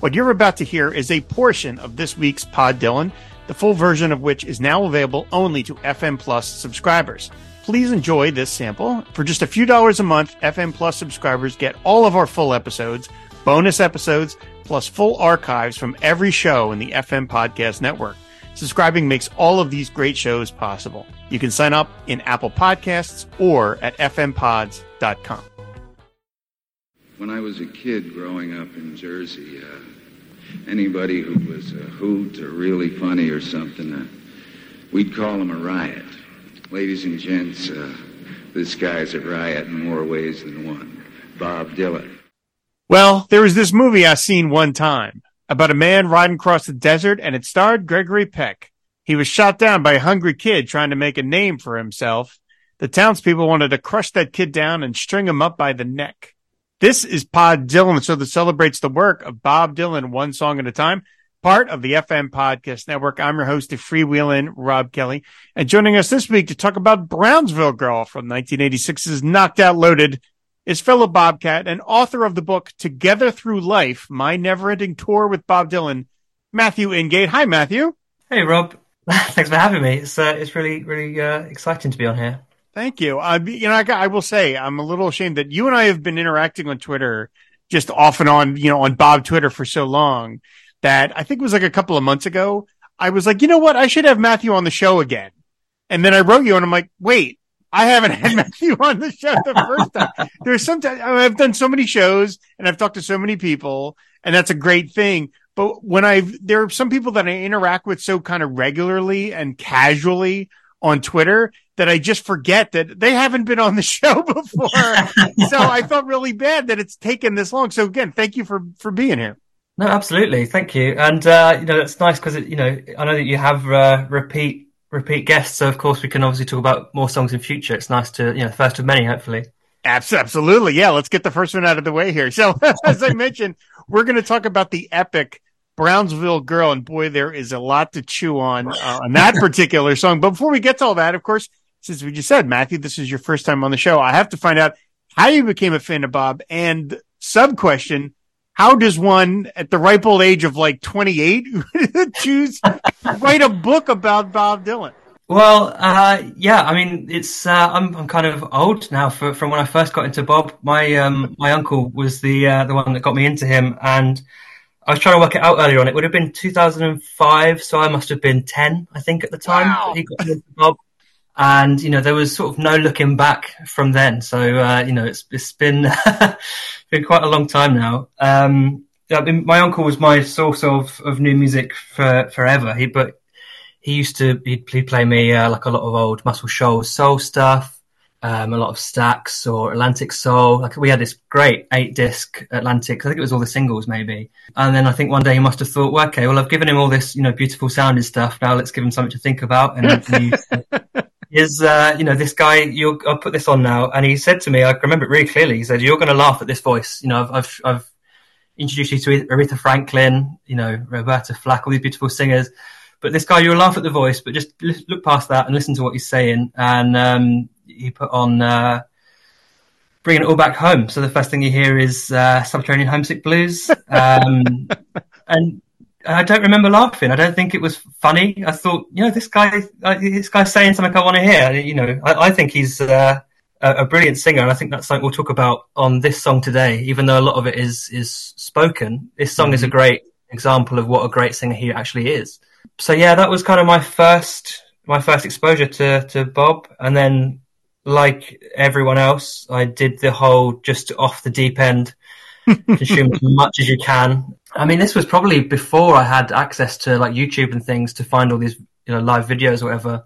What you're about to hear is a portion of this week's Pod Dylan, the full version of which is now available only to FM Plus subscribers. Please enjoy this sample. For just a few dollars a month, FM Plus subscribers get all of our full episodes, bonus episodes, plus full archives from every show in the FM Podcast Network. Subscribing makes all of these great shows possible. You can sign up in Apple Podcasts or at fmpods.com. When I was a kid growing up in Jersey, uh, anybody who was a hoot or really funny or something, uh, we'd call him a riot. Ladies and gents, uh, this guy's a riot in more ways than one. Bob Dylan. Well, there was this movie I seen one time about a man riding across the desert and it starred Gregory Peck. He was shot down by a hungry kid trying to make a name for himself. The townspeople wanted to crush that kid down and string him up by the neck. This is Pod Dylan, so that celebrates the work of Bob Dylan one song at a time, part of the FM Podcast Network. I'm your host of Freewheeling, Rob Kelly. And joining us this week to talk about Brownsville Girl from 1986's Knocked Out Loaded is fellow Bobcat and author of the book Together Through Life, My Never Ending Tour with Bob Dylan, Matthew Ingate. Hi, Matthew. Hey, Rob. Thanks for having me. It's, uh, it's really, really uh, exciting to be on here. Thank you. Uh, you know, I, I, will say I'm a little ashamed that you and I have been interacting on Twitter just off and on, you know, on Bob Twitter for so long that I think it was like a couple of months ago. I was like, you know what? I should have Matthew on the show again. And then I wrote you and I'm like, wait, I haven't had Matthew on the show the first time. There's sometimes I've done so many shows and I've talked to so many people and that's a great thing. But when I've, there are some people that I interact with so kind of regularly and casually on Twitter that I just forget that they haven't been on the show before. so I felt really bad that it's taken this long. So again, thank you for, for being here. No, absolutely. Thank you. And, uh, you know, that's nice because, you know, I know that you have, uh, repeat, repeat guests. So of course we can obviously talk about more songs in future. It's nice to, you know, first of many, hopefully. Absolutely. Yeah. Let's get the first one out of the way here. So as I mentioned, we're going to talk about the epic Brownsville Girl, and boy, there is a lot to chew on uh, on that particular song. But before we get to all that, of course, since we just said, Matthew, this is your first time on the show, I have to find out how you became a fan of Bob. And sub question: How does one at the ripe old age of like 28 choose write a book about Bob Dylan? Well, uh, yeah, I mean, it's uh, I'm I'm kind of old now for, from when I first got into Bob. My um, my uncle was the uh, the one that got me into him, and I was trying to work it out earlier on. It would have been 2005, so I must have been 10, I think, at the time. Wow. He got into Bob, and you know there was sort of no looking back from then. So uh, you know it's it's been been quite a long time now. Um, I mean, my uncle was my source of, of new music for forever. He but he used to he'd, he'd play me uh, like a lot of old Muscle Shoals soul stuff um, a lot of Stax or Atlantic Soul. Like we had this great eight disc Atlantic. I think it was all the singles maybe. And then I think one day he must have thought, well, okay, well I've given him all this, you know, beautiful sounding stuff. Now let's give him something to think about. And he, is, uh, you know, this guy, you I'll put this on now. And he said to me, I remember it really clearly. He said, you're going to laugh at this voice. You know, I've, I've, I've introduced you to Aretha Franklin, you know, Roberta Flack, all these beautiful singers. But this guy, you'll laugh at the voice, but just look past that and listen to what he's saying. And, um, he put on uh, bringing it all back home. So the first thing you hear is uh, Subterranean Homesick Blues, um, and I don't remember laughing. I don't think it was funny. I thought, you know, this guy, uh, this guy's saying something I want to hear. You know, I, I think he's uh, a, a, brilliant singer, and I think that's something we'll talk about on this song today. Even though a lot of it is is spoken, this song mm-hmm. is a mm-hmm. great example of what a great singer he actually is. So yeah, that was kind of my first my first exposure to to Bob, and then like everyone else, I did the whole just off the deep end, consume as much as you can. I mean, this was probably before I had access to like YouTube and things to find all these you know live videos or whatever.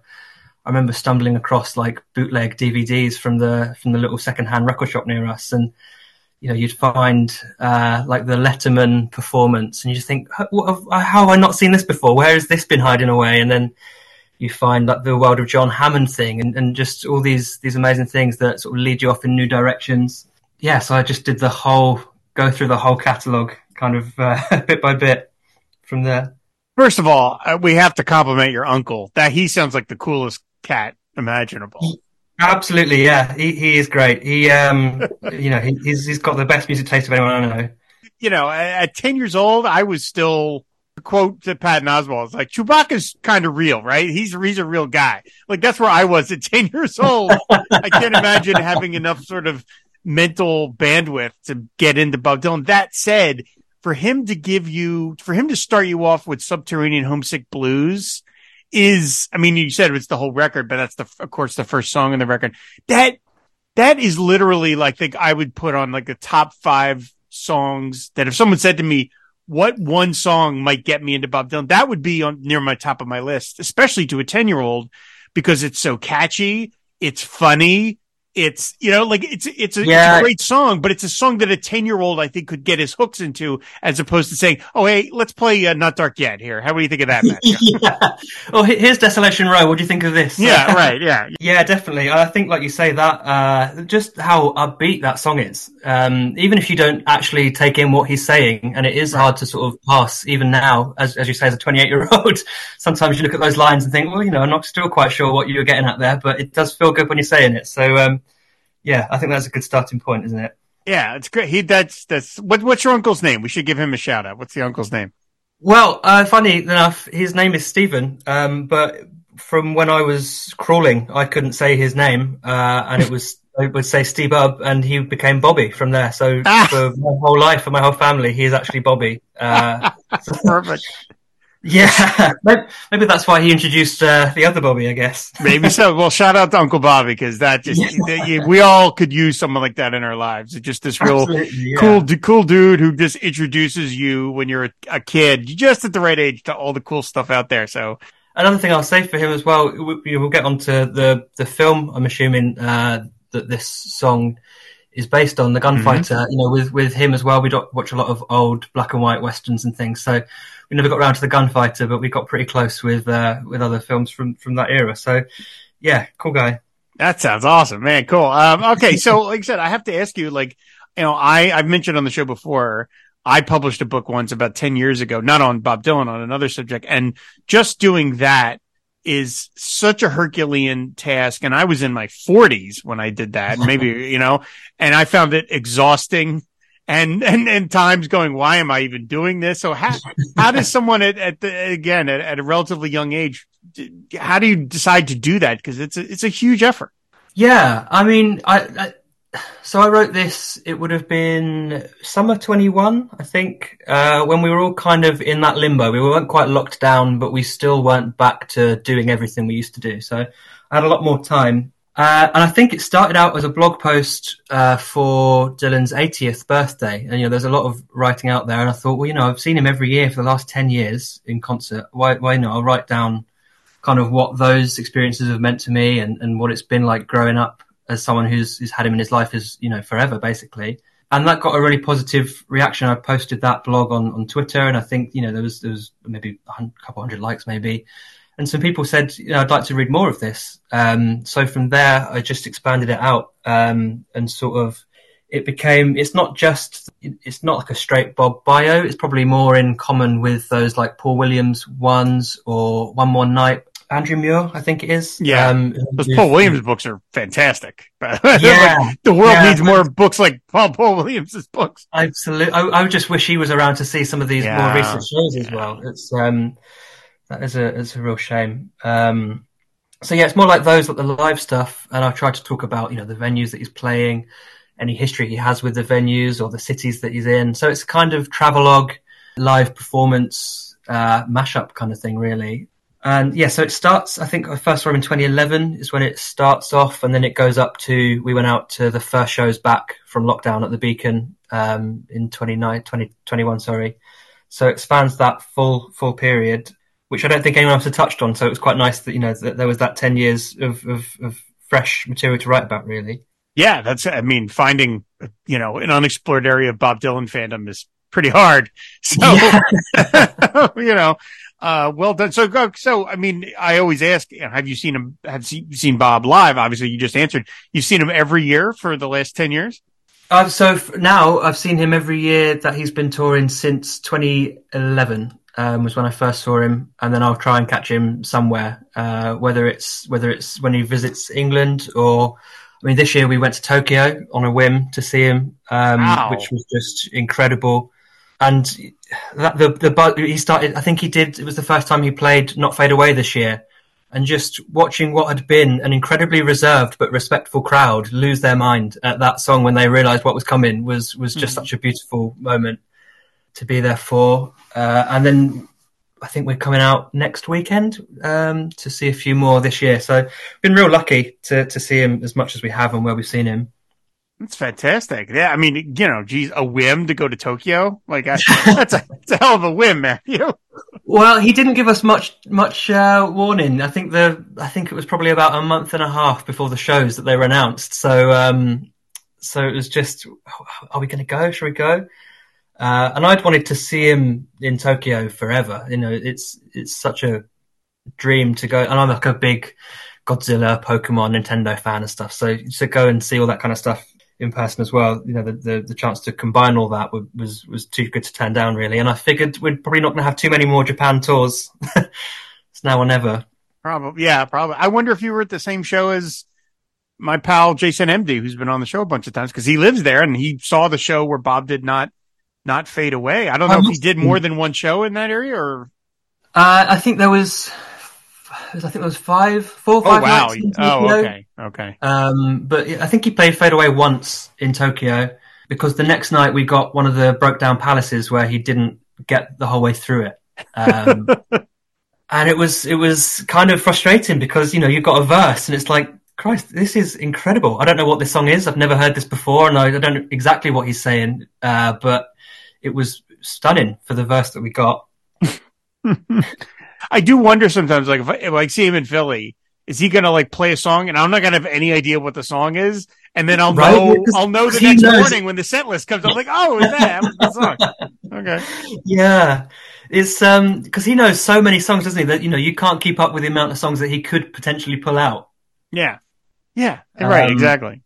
I remember stumbling across like bootleg DVDs from the from the little secondhand record shop near us, and you know you'd find uh, like the Letterman performance, and you just think, how, how have I not seen this before? Where has this been hiding away? And then you find like the world of John Hammond thing and, and just all these these amazing things that sort of lead you off in new directions. Yeah, so I just did the whole go through the whole catalog kind of uh, bit by bit from there. First of all, uh, we have to compliment your uncle. That he sounds like the coolest cat imaginable. Absolutely, yeah. He he is great. He um you know he, he's he's got the best music taste of anyone I know. you know, at 10 years old, I was still quote to Patton Oswalt. It's like Chewbacca's kind of real, right? He's he's a real guy. Like that's where I was at 10 years old. I can't imagine having enough sort of mental bandwidth to get into Bob Dylan. That said, for him to give you, for him to start you off with Subterranean Homesick Blues is, I mean, you said it's the whole record, but that's the, of course, the first song in the record. That, that is literally like, think I would put on like the top five songs that if someone said to me, what one song might get me into Bob Dylan, that would be on near my top of my list, especially to a 10 year old because it's so catchy. It's funny it's you know like it's it's a, yeah. it's a, great song but it's a song that a 10 year old i think could get his hooks into as opposed to saying oh hey let's play uh, not dark yet here. How do you think of that yeah. well here's desolation row. What do you think of this? Yeah right yeah. Yeah definitely. I think like you say that uh, just how upbeat that song is. Um, even if you don't actually take in what he's saying and it is right. hard to sort of pass even now as, as you say as a 28 year old sometimes you look at those lines and think well you know i'm not still quite sure what you were getting at there but it does feel good when you're saying it. So um, yeah, I think that's a good starting point, isn't it? Yeah, it's great. He that's that's what what's your uncle's name? We should give him a shout out. What's the uncle's name? Well, uh, funny enough, his name is Stephen. Um, but from when I was crawling, I couldn't say his name, uh, and it was I would say Steve Up, and he became Bobby from there. So ah! for my whole life, for my whole family, he is actually Bobby. Uh, Perfect. Yeah, maybe that's why he introduced uh, the other Bobby, I guess. maybe so. Well, shout out to Uncle Bobby because that just yeah. we all could use someone like that in our lives. It's just this real yeah. cool, cool dude who just introduces you when you're a, a, kid, just at the right age to all the cool stuff out there. So another thing I'll say for him as well, we, will get onto the the film. I'm assuming uh, that this song is based on the gunfighter. Mm-hmm. You know, with with him as well, we watch a lot of old black and white westerns and things. So we never got around to the gunfighter, but we got pretty close with uh, with other films from from that era. So yeah, cool guy. That sounds awesome, man. Cool. Um, okay, so like I said, I have to ask you, like, you know, I I've mentioned on the show before. I published a book once about 10 years ago, not on Bob Dylan, on another subject. And just doing that is such a Herculean task. And I was in my forties when I did that, maybe, you know, and I found it exhausting and and and times going, why am I even doing this? So how how does someone at, at the again at, at a relatively young age, how do you decide to do that? Because it's a, it's a huge effort. Yeah, I mean, I, I so I wrote this. It would have been summer twenty one, I think, uh, when we were all kind of in that limbo. We weren't quite locked down, but we still weren't back to doing everything we used to do. So I had a lot more time uh, and I think it started out as a blog post uh, for Dylan's 80th birthday. And, you know, there's a lot of writing out there. And I thought, well, you know, I've seen him every year for the last 10 years in concert. Why, why not? I'll write down kind of what those experiences have meant to me and, and what it's been like growing up as someone who's, who's had him in his life as, you know, forever, basically. And that got a really positive reaction. I posted that blog on, on Twitter and I think, you know, there was, there was maybe a couple hundred likes maybe and some people said, you know, I'd like to read more of this. Um, so from there, I just expanded it out um, and sort of it became. It's not just. It's not like a straight Bob bio. It's probably more in common with those like Paul Williams ones or One More Night. Andrew Muir, I think it is. Yeah, um, those Paul Williams books are fantastic. yeah, like, the world yeah, needs more books like Paul Paul Williams's books. Absolutely, I, I just wish he was around to see some of these yeah, more recent shows as well. It's um, that is a it's a real shame. Um, so yeah, it's more like those, like the live stuff, and I've tried to talk about you know the venues that he's playing, any history he has with the venues or the cities that he's in. So it's kind of travelogue, live performance, uh, mashup kind of thing, really. And yeah, so it starts. I think I first saw him in 2011 is when it starts off, and then it goes up to. We went out to the first shows back from lockdown at the Beacon um, in 29, 2021, sorry. So it spans that full full period which I don't think anyone else had touched on. So it was quite nice that you know that there was that ten years of, of, of fresh material to write about. Really, yeah, that's. I mean, finding you know an unexplored area of Bob Dylan fandom is pretty hard. So yeah. you know, uh, well done. So, so I mean, I always ask, have you seen him? Have you seen Bob live? Obviously, you just answered. You've seen him every year for the last ten years. Uh, so now I've seen him every year that he's been touring since 2011 um, was when I first saw him, and then I'll try and catch him somewhere, uh, whether it's whether it's when he visits England or. I mean, this year we went to Tokyo on a whim to see him, um, wow. which was just incredible. and that, the the he started. I think he did. It was the first time he played "Not Fade Away" this year, and just watching what had been an incredibly reserved but respectful crowd lose their mind at that song when they realised what was coming was was just mm. such a beautiful moment to be there for. Uh, and then I think we're coming out next weekend um, to see a few more this year. So been real lucky to to see him as much as we have and where we've seen him. That's fantastic. Yeah, I mean, you know, geez, a whim to go to Tokyo. Like I, that's a, that's a hell of a whim, Matthew. Well, he didn't give us much much uh, warning. I think the I think it was probably about a month and a half before the shows that they were announced. So um, so it was just, are we going to go? Should we go? Uh, and I'd wanted to see him in Tokyo forever. You know, it's it's such a dream to go. And I'm like a big Godzilla, Pokemon, Nintendo fan and stuff. So to go and see all that kind of stuff in person as well. You know, the, the, the chance to combine all that was was too good to turn down, really. And I figured we're probably not going to have too many more Japan tours. it's now or never. Probably, yeah, probably. I wonder if you were at the same show as my pal Jason Emdy, who's been on the show a bunch of times because he lives there and he saw the show where Bob did not not fade away. I don't know if he did more than one show in that area or. Uh, I think there was I think there was five, four, five. Oh wow! oh okay, okay. Um, but I think he played Fade Away once in Tokyo because the next night we got one of the Brokedown Palaces where he didn't get the whole way through it. Um, and it was it was kind of frustrating because you know you've got a verse and it's like Christ, this is incredible. I don't know what this song is. I've never heard this before, and I, I don't know exactly what he's saying. Uh, but it was stunning for the verse that we got. I do wonder sometimes, like if I, if I see him in Philly, is he gonna like play a song and I'm not gonna have any idea what the song is, and then I'll right? know I'll know the next knows. morning when the set list comes. I'm like, oh, is that song? Okay. Yeah, it's um because he knows so many songs, doesn't he? That you know you can't keep up with the amount of songs that he could potentially pull out. Yeah, yeah, right, um, exactly.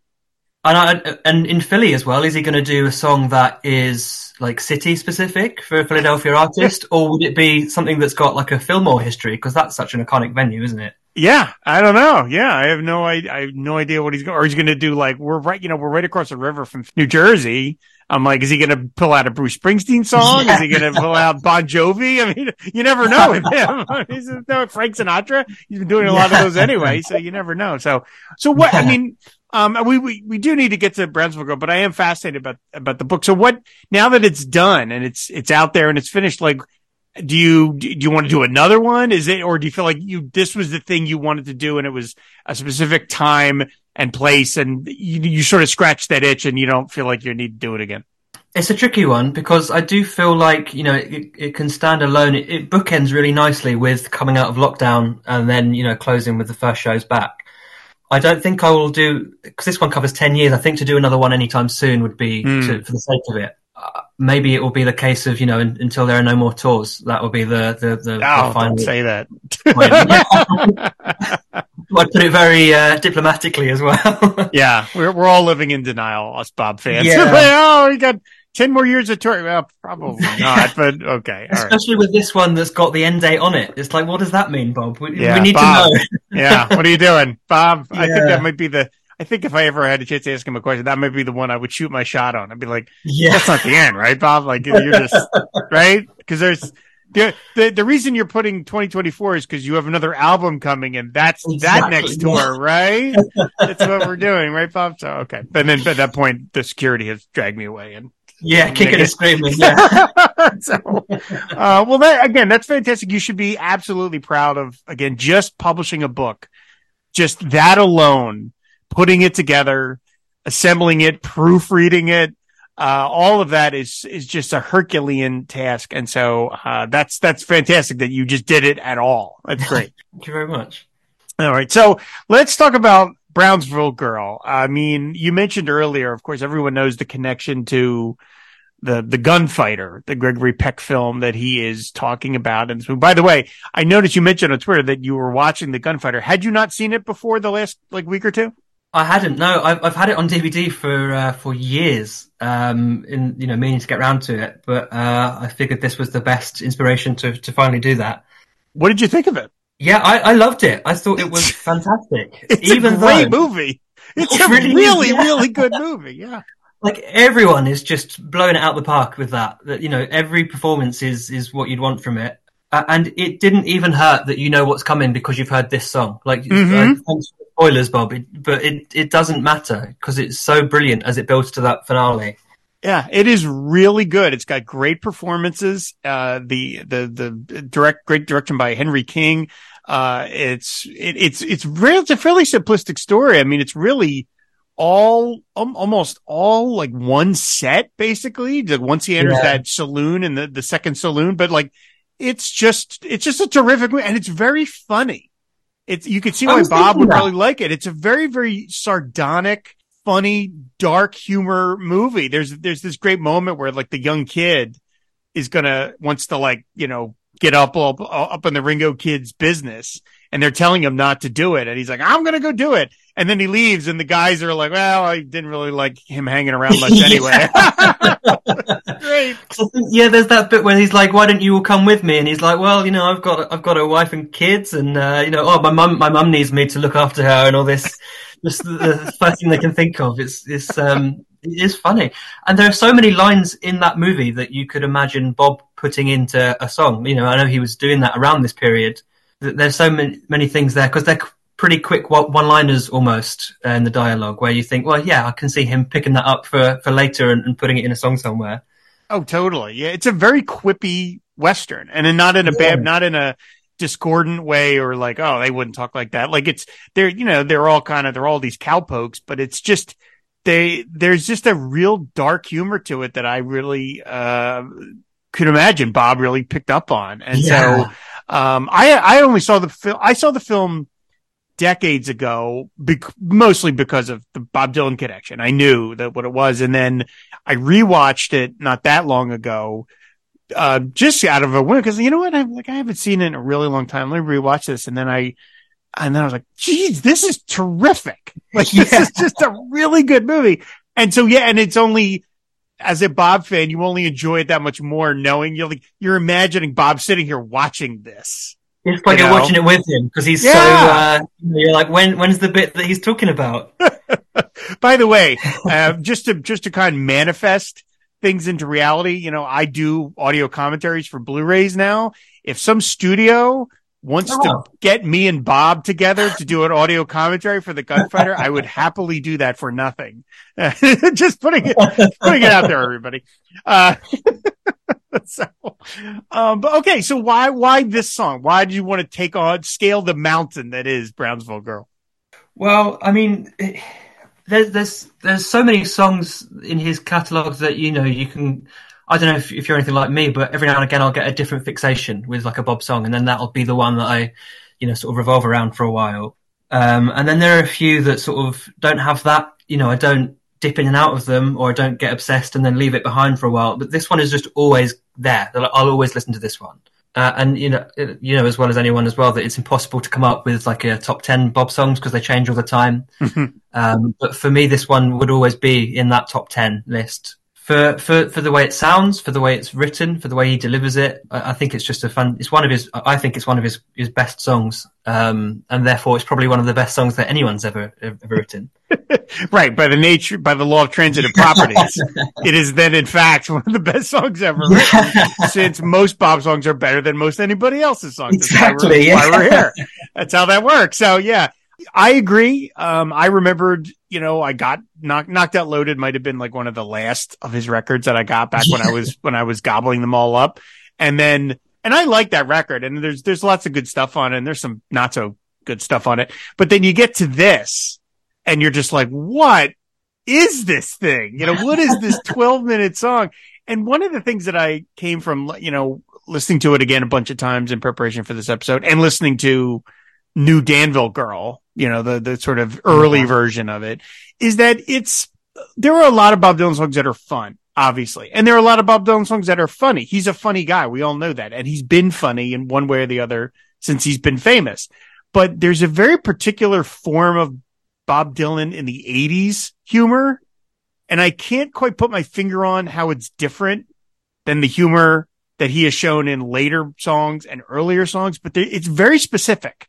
And I, and in Philly as well, is he going to do a song that is like city specific for a Philadelphia artist, or would it be something that's got like a Fillmore history? Because that's such an iconic venue, isn't it? Yeah, I don't know. Yeah, I have no I, I have no idea what he's going. Or he's going to do like we're right, you know, we're right across the river from New Jersey. I'm like, is he going to pull out a Bruce Springsteen song? Yeah. Is he going to pull out Bon Jovi? I mean, you never know with him. he's no Frank Sinatra. He's been doing a lot of those anyway, so you never know. So, so what? I mean, um, we, we, we do need to get to Brownsville Girl, but I am fascinated about, about the book. So what, now that it's done and it's, it's out there and it's finished, like, do you, do you want to do another one? Is it, or do you feel like you, this was the thing you wanted to do and it was a specific time and place and you, you sort of scratch that itch and you don't feel like you need to do it again? It's a tricky one because I do feel like you know it, it can stand alone. It, it, bookends really nicely with coming out of lockdown and then you know closing with the first shows back. I don't think I will do because this one covers ten years. I think to do another one anytime soon would be mm. to, for the sake of it. Uh, maybe it will be the case of you know in, until there are no more tours. That will be the the, the, oh, the final. Don't say that. I put it very uh, diplomatically as well. yeah, we're we're all living in denial, us Bob fans. Yeah. oh, we got 10 more years of tour. Well, probably not, but okay. Especially right. with this one that's got the end date on it. It's like, what does that mean, Bob? We, yeah, we need Bob, to know. yeah. What are you doing? Bob, yeah. I think that might be the, I think if I ever had a chance to ask him a question, that might be the one I would shoot my shot on. I'd be like, yeah. that's not the end, right, Bob? Like, you're just, right? Cause there's, the, the the reason you're putting 2024 is because you have another album coming, and that's exactly. that next tour, right? that's what we're doing, right, Bob? So okay, and then at that point, the security has dragged me away, and yeah, kicking and screaming. Yeah. so, uh, well, that, again, that's fantastic. You should be absolutely proud of again just publishing a book, just that alone, putting it together, assembling it, proofreading it. Uh, all of that is is just a Herculean task, and so uh, that's that's fantastic that you just did it at all. That's great. Thank you very much. All right, so let's talk about Brownsville Girl. I mean, you mentioned earlier, of course, everyone knows the connection to the the gunfighter, the Gregory Peck film that he is talking about. And so, by the way, I noticed you mentioned on Twitter that you were watching the gunfighter. Had you not seen it before the last like week or two? I hadn't. No, I've I've had it on DVD for uh, for years. Um, in you know, meaning to get around to it, but uh, I figured this was the best inspiration to to finally do that. What did you think of it? Yeah, I, I loved it. I thought it was fantastic. it's Even a great though, movie. It's a really, really, yeah. really good movie. Yeah. like everyone is just blowing it out the park with that. That you know, every performance is is what you'd want from it, uh, and it didn't even hurt that you know what's coming because you've heard this song. Like Mhm. uh, spoilers, Bob, it, but it it doesn't matter because it's so brilliant as it builds to that finale. Yeah, it is really good. It's got great performances. Uh, the, the, the direct, great direction by Henry King. Uh, it's, it, it's, it's real, it's a fairly simplistic story. I mean, it's really all, um, almost all like one set, basically. Like, Once he enters Yeah. that saloon and the, the second saloon, but like, it's just, it's just a terrific movie and it's very funny. It's, you can see why Bob would that. really like it. It's a very, very sardonic, funny, dark humor movie. There's there's this great moment where like the young kid is gonna wants to like you know get up up up in the Ringo kid's business, and they're telling him not to do it, and he's like, I'm gonna go do it, and then he leaves, and the guys are like, well, I didn't really like him hanging around much anyway. great. 'Cause I think, yeah, there's that bit where he's like, "Why don't you all come with me?" And he's like, "Well, you know, I've got I've got a wife and kids, and uh, you know, oh, my mum my mum needs me to look after her, and all this." Just the, first thing they can think of. It's it's um it is funny, and there are so many lines in that movie that you could imagine Bob putting into a song. You know, I know he was doing that around this period. There's so many many things there because they're pretty quick one- one-liners almost uh, in the dialogue, where you think, well, yeah, I can see him picking that up for for later and, and putting it in a song somewhere. Oh, totally. Yeah, it's a very quippy western, and not in a Yeah. bad, not in a discordant way or like, oh, they wouldn't talk like that. Like it's they're you know they're all kind of they're all these cowpokes, but it's just they there's just a real dark humor to it that I really uh could imagine Bob really picked up on, and Yeah. so um I I only saw the film I saw the film decades ago, mostly because of the Bob Dylan connection. I knew that what it was. And then I rewatched it not that long ago, uh, just out of a whim. Cause you know what? I'm like, I haven't seen it in a really long time. Let me rewatch this. And then I, and then I was like, geez, this is terrific. Like this is just a really good movie. And so, yeah, and it's only, as a Bob fan, you only enjoy it that much more knowing you're like, you're imagining Bob sitting here watching this. It's like You you're know? watching it with him because he's so. Uh, you're like, when when's the bit that he's talking about? By the way, uh, just to just to kind of manifest things into reality, you know, I do audio commentaries for Blu-rays now. If some studio wants Oh. to get me and Bob together to do an audio commentary for the Gunfighter, I would happily do that for nothing. just putting it putting it out there, everybody. Uh, so, um, but okay, so why why this song? Why do you want to take on scale the mountain that is Brownsville Girl? Well, I mean, there's there's there's so many songs in his catalogue that you know you can. I don't know if, if you're anything like me, but every now and again I'll get a different fixation with like a Bob song, and then that'll be the one that I, you know, sort of revolve around for a while. Um, and then there are a few that sort of don't have that. You know, I don't dip in and out of them, or I don't get obsessed and then leave it behind for a while. But this one is just always there. I'll always listen to this one. Uh, and you know, you know as well as anyone as well that it's impossible to come up with like a top ten Bob songs because they change all the time. um, but for me, this one would always be in that top ten list for for for the way it sounds, for the way it's written, for the way he delivers it. I, I think it's just a fun. It's one of his. I think it's one of his his best songs, um, and therefore it's probably one of the best songs that anyone's ever ever written. Right, by the nature, by the law of transitive properties, it is then in fact one of the best songs ever written. Since most Bob songs are better than most anybody else's songs. That's why we're- Exactly, Why we're here. That's how that works. So yeah, I agree. Um, I remembered, you know, I got knocked, knocked out loaded might have been like one of the last of his records that I got back when I was, when I was gobbling them all up. And then, and I like that record and there's, there's lots of good stuff on it and there's some not so good stuff on it. But then you get to this and you're just like, what is this thing? You know, what is this 12 minute song? And one of the things that I came from, you know, listening to it again a bunch of times in preparation for this episode and listening to New Danville Girl, you know, the, the sort of early version of it is that it's, there are a lot of Bob Dylan songs that are fun, obviously. And there are a lot of Bob Dylan songs that are funny. He's a funny guy. We all know that. And he's been funny in one way or the other since he's been famous. But there's a very particular form of Bob Dylan in the 80s humor. And I can't quite put my finger on how it's different than the humor that he has shown in later songs and earlier songs, but it's very specific.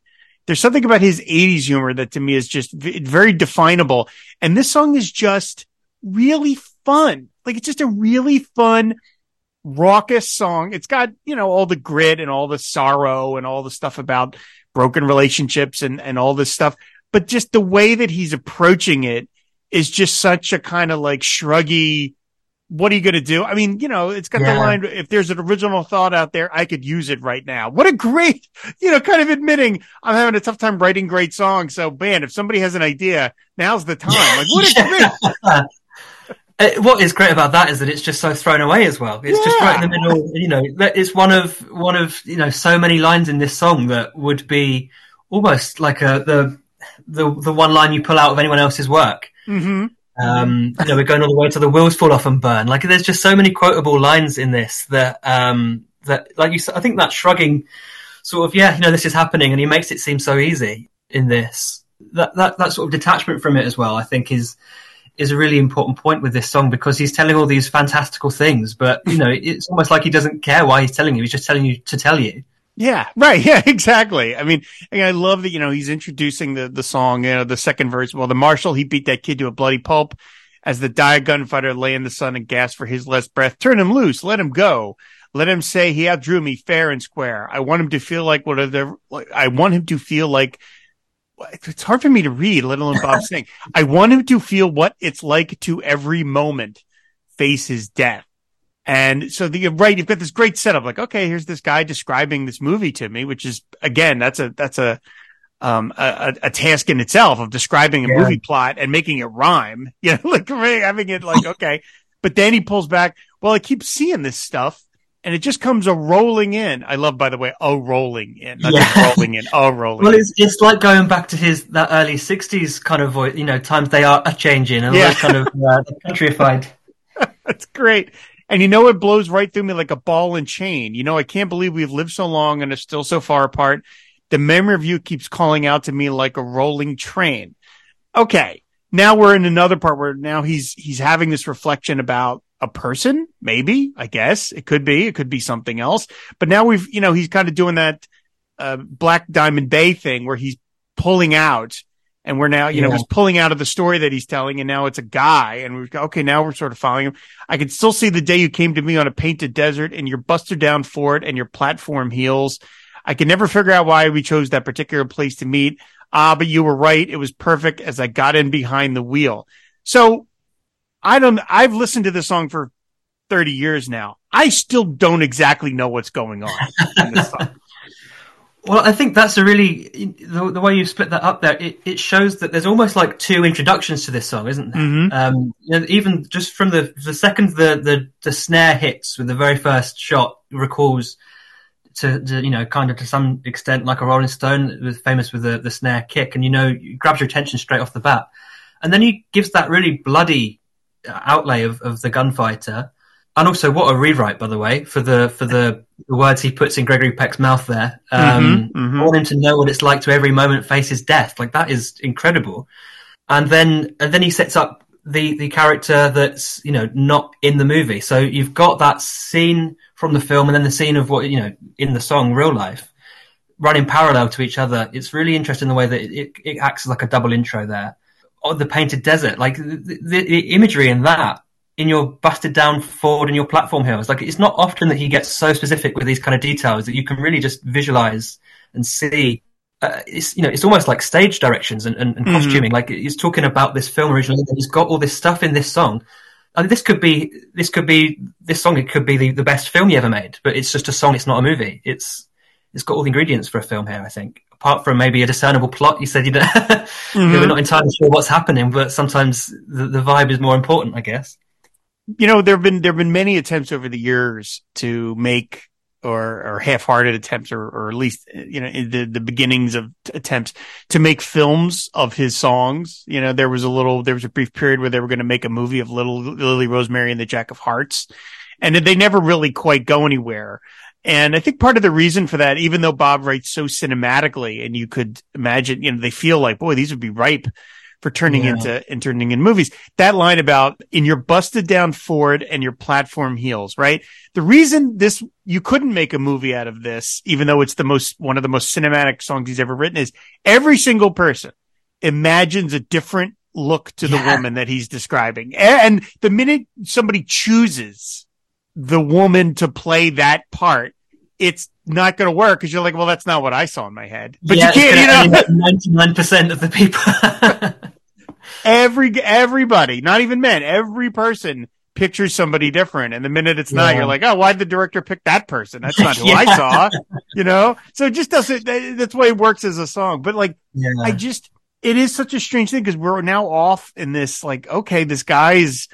There's something about his 80s humor that to me is just very definable. And this song is just really fun. Like it's just a really fun, raucous song. It's got, you know, all the grit and all the sorrow and all the stuff about broken relationships and, and all this stuff. But just the way that he's approaching it is just such a kind of like shruggy, what are you going to do? I mean, you know, it's got yeah. the line, if there's an original thought out there, I could use it right now. What a great, you know, kind of admitting I'm having a tough time writing great songs. So man, if somebody has an idea, now's the time. Like what a great. Uh, what is great about that is that it's just so thrown away as well. It's yeah. just right in the middle. You know, it's one of one of you know so many lines in this song that would be almost like a the the the one line you pull out of anyone else's work. Mm-hmm. Um, you know, we're going all the way to the wheels fall off and burn. Like, there's just so many quotable lines in this that um, that like you. I think that shrugging sort of yeah, you know, this is happening, and he makes it seem so easy in this. That that that sort of detachment from it as well, I think, is is a really important point with this song because he's telling all these fantastical things, but you know, it's almost like he doesn't care why he's telling you. He's just telling you to tell you. Yeah, right. Yeah, exactly. I mean, I love that, you know, he's introducing the, the song, you know, the second verse. Well, the marshal, he beat that kid to a bloody pulp as the dire gunfighter lay in the sun and gasped for his last breath. Turn him loose. Let him go. Let him say he outdrew me fair and square. I want him to feel like whatever, I want him to feel like it's hard for me to read, let alone Bob saying. I want him to feel what it's like to every moment face his death. And so the right, you've got this great setup. Like, okay, here's this guy describing this movie to me, which is again, that's a that's a um a, a task in itself of describing a yeah. movie plot and making it rhyme. You know, like having it like okay, but then he pulls back. Well, I keep seeing this stuff, and it just comes a rolling in. I love, by the way, a rolling in, not yeah. rolling in, a rolling. Well, it's it's like going back to his that early '60s kind of voice. You know, times they are a changing and yeah. kind of uh, countrified. That's great. And you know, it blows right through me like a ball and chain. You know, I can't believe we've lived so long and are still so far apart. The memory of you keeps calling out to me like a rolling train. Okay. Now we're in another part where now he's, he's having this reflection about a person, maybe, I guess it could be, it could be something else. But now we've, you know, he's kind of doing that, uh, Black Diamond Bay thing where he's pulling out and we're now, you yeah. know, he's pulling out of the story that he's telling, and now it's a guy, and we've got okay, now we're sort of following him. I can still see the day you came to me on a painted desert, and your buster down Ford and your platform heels. I can never figure out why we chose that particular place to meet. Ah, but you were right; it was perfect as I got in behind the wheel. So, I don't. I've listened to this song for thirty years now. I still don't exactly know what's going on in this song. Well, I think that's a really the, the way you split that up there. It, it, shows that there's almost like two introductions to this song, isn't there? Mm-hmm. Um, even just from the the second the, the the snare hits with the very first shot recalls to, to, you know kind of to some extent like a Rolling Stone was famous with the the snare kick, and you know grabs your attention straight off the bat, and then he gives that really bloody outlay of, of the gunfighter and also, what a rewrite, by the way, for the for the, the words he puts in Gregory Peck's mouth there. Um, mm-hmm, mm-hmm. I want him to know what it's like to every moment face his death. Like that is incredible. And then and then he sets up the the character that's you know not in the movie. So you've got that scene from the film, and then the scene of what you know in the song, real life, running parallel to each other. It's really interesting the way that it, it acts like a double intro there. On the painted desert, like the, the, the imagery in that in your busted down Ford and your platform hills. Like it's not often that he gets so specific with these kind of details that you can really just visualize and see. Uh, it's you know it's almost like stage directions and, and, and mm-hmm. costuming. Like he's talking about this film originally, and he's got all this stuff in this song. I mean, this could be this could be this song. It could be the, the best film he ever made, but it's just a song. It's not a movie. It's it's got all the ingredients for a film here. I think apart from maybe a discernible plot. You said you know, mm-hmm. we're not entirely sure what's happening, but sometimes the, the vibe is more important, I guess you know, there have been there have been many attempts over the years to make or or half-hearted attempts, or or at least you know the the beginnings of t- attempts to make films of his songs. You know, there was a little there was a brief period where they were going to make a movie of Little Lily Rosemary and the Jack of Hearts, and they never really quite go anywhere. And I think part of the reason for that, even though Bob writes so cinematically, and you could imagine, you know, they feel like, boy, these would be ripe for turning yeah. into and turning in movies. That line about in your busted down Ford and your platform heels, right? The reason this you couldn't make a movie out of this, even though it's the most one of the most cinematic songs he's ever written, is every single person imagines a different look to the woman that he's describing. And the minute somebody chooses the woman to play that part, it's not going to work because you're like, well, that's not what I saw in my head. But Yeah, you can't, you know, ninety-nine percent of the people. every everybody, not even men, every person pictures somebody different. And the minute it's not, you're like, oh, why'd the director pick that person? That's not who I saw. You know, so it just doesn't. That's why it works as a song. But like, yeah, I just, it is such a strange thing because we're now off in this, like, okay, this guy's,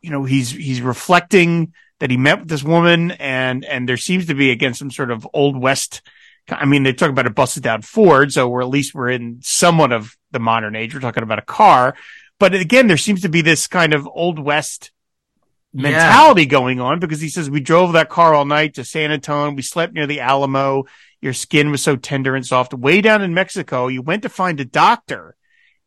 you know, he's, he's reflecting that he met with this woman and, and there seems to be again some sort of old West. I mean, they talk about a busted down Ford. So we're at least we're in somewhat of the modern age. We're talking about a car, but again, there seems to be this kind of old West Yeah. mentality going on because he says we drove that car all night to San Antonio. We slept near the Alamo. Your skin was so tender and soft. Way down in Mexico, you went to find a doctor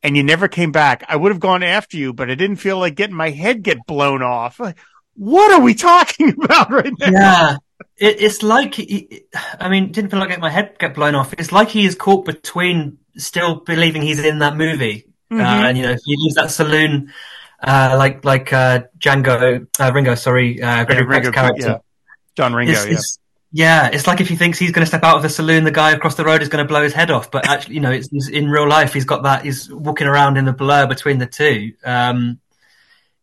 and you never came back. I would have gone after you, but I didn't feel like getting my head get blown off. Like, what are we talking about right now? yeah. It, it's like, he- I mean, didn't feel like my head get blown off. It's like he is caught between still believing he's in that movie. Mhm. Uh, and you know, if you leave that saloon, uh, like like uh, Django, uh, Ringo, sorry, uh, Gregory Yeah, Ringo, character. yeah. John Ringo, It's, yeah. it's, yeah, it's like if he thinks he's going to step out of the saloon, the guy across the road is going to blow his head off. But actually, you know, it's, it's in real life, he's got that. He's walking around in the blur between the two. Um,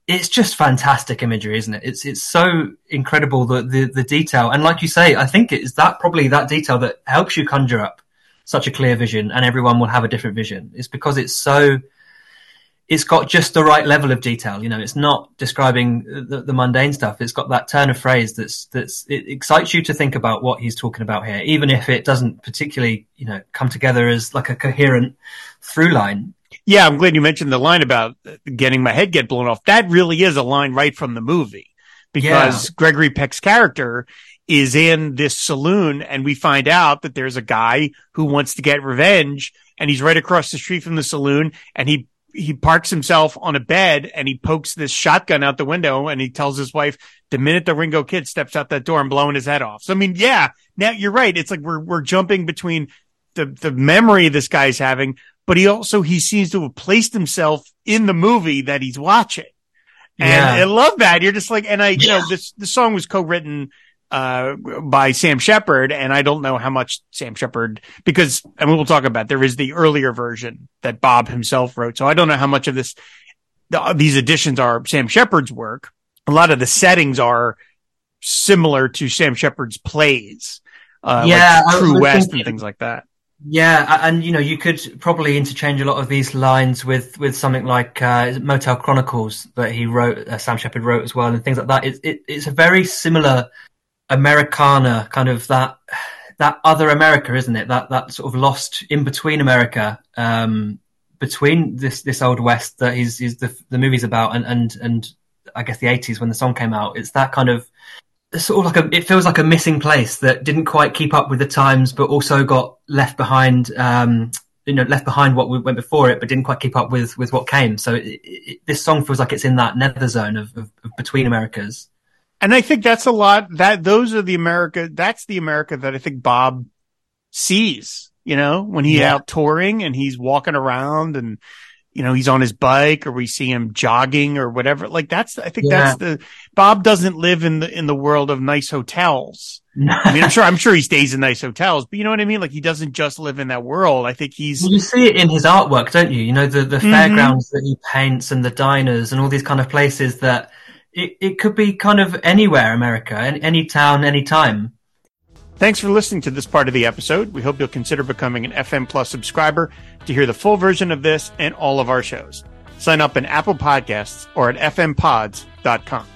it's just fantastic imagery, isn't it? It's it's so incredible the, the the detail, and like you say, I think it is that probably that detail that helps you conjure up such a clear vision, and everyone will have a different vision. It's because it's so it's got just the right level of detail. You know, it's not describing the, the mundane stuff. It's got that turn of phrase that's that's it excites you to think about what he's talking about here, even if it doesn't particularly, you know, come together as like a coherent through line. Yeah, I'm glad you mentioned the line about getting my head get blown off. That really is a line right from the movie because Gregory Peck's character is in this saloon and we find out that there's a guy who wants to get revenge and he's right across the street from the saloon and he he parks himself on a bed and he pokes this shotgun out the window and he tells his wife the minute the Ringo kid steps out that door and blowing his head off. So I mean, yeah, now you're right. It's like we're we're jumping between the the memory this guy's having, but he also he seems to have placed himself in the movie that he's watching. And Yeah. I love that. You're just like, and I, you know, this the song was co-written uh by Sam Shepard, and I don't know how much Sam Shepard because I mean we'll talk about there is the earlier version that Bob himself wrote. So I don't know how much of this the, these additions are Sam Shepard's work. A lot of the settings are similar to Sam Shepard's plays. Uh, Yeah, like True West thinking- and things like that. Yeah, and you know, you could probably interchange a lot of these lines with with something like uh, Motel Chronicles that he wrote, uh, Sam Shepard wrote as well, and things like that. It, it, it's a very similar Americana kind of that that other America, isn't it? That that sort of lost in between America, um, between this this old West that he's, he's the the movie's about, and and and I guess the eighties when the song came out. It's that kind of it's sort of like a it feels like a missing place that didn't quite keep up with the times but also got left behind um you know left behind what went before it but didn't quite keep up with with what came so it, it, this song feels like it's in that nether zone of, of, of between americas And I think that's a lot that those are the America, that's the America that I think Bob sees, you know, when he's Yeah. out touring and he's walking around and, you know, he's on his bike or we see him jogging or whatever. Like that's, I think that's the, Bob doesn't live in the, in the world of nice hotels. I mean, I'm sure, I'm sure he stays in nice hotels, but you know what I mean? Like he doesn't just live in that world. I think he's, you see it in his artwork don't you you know the the Mhm. fairgrounds that he paints and the diners and all these kind of places that it, it could be kind of anywhere america any, any town any time Thanks for listening to this part of the episode. We hope you'll consider becoming an FM Plus subscriber to hear the full version of this and all of our shows. Sign up in Apple Podcasts or at fmpods.com.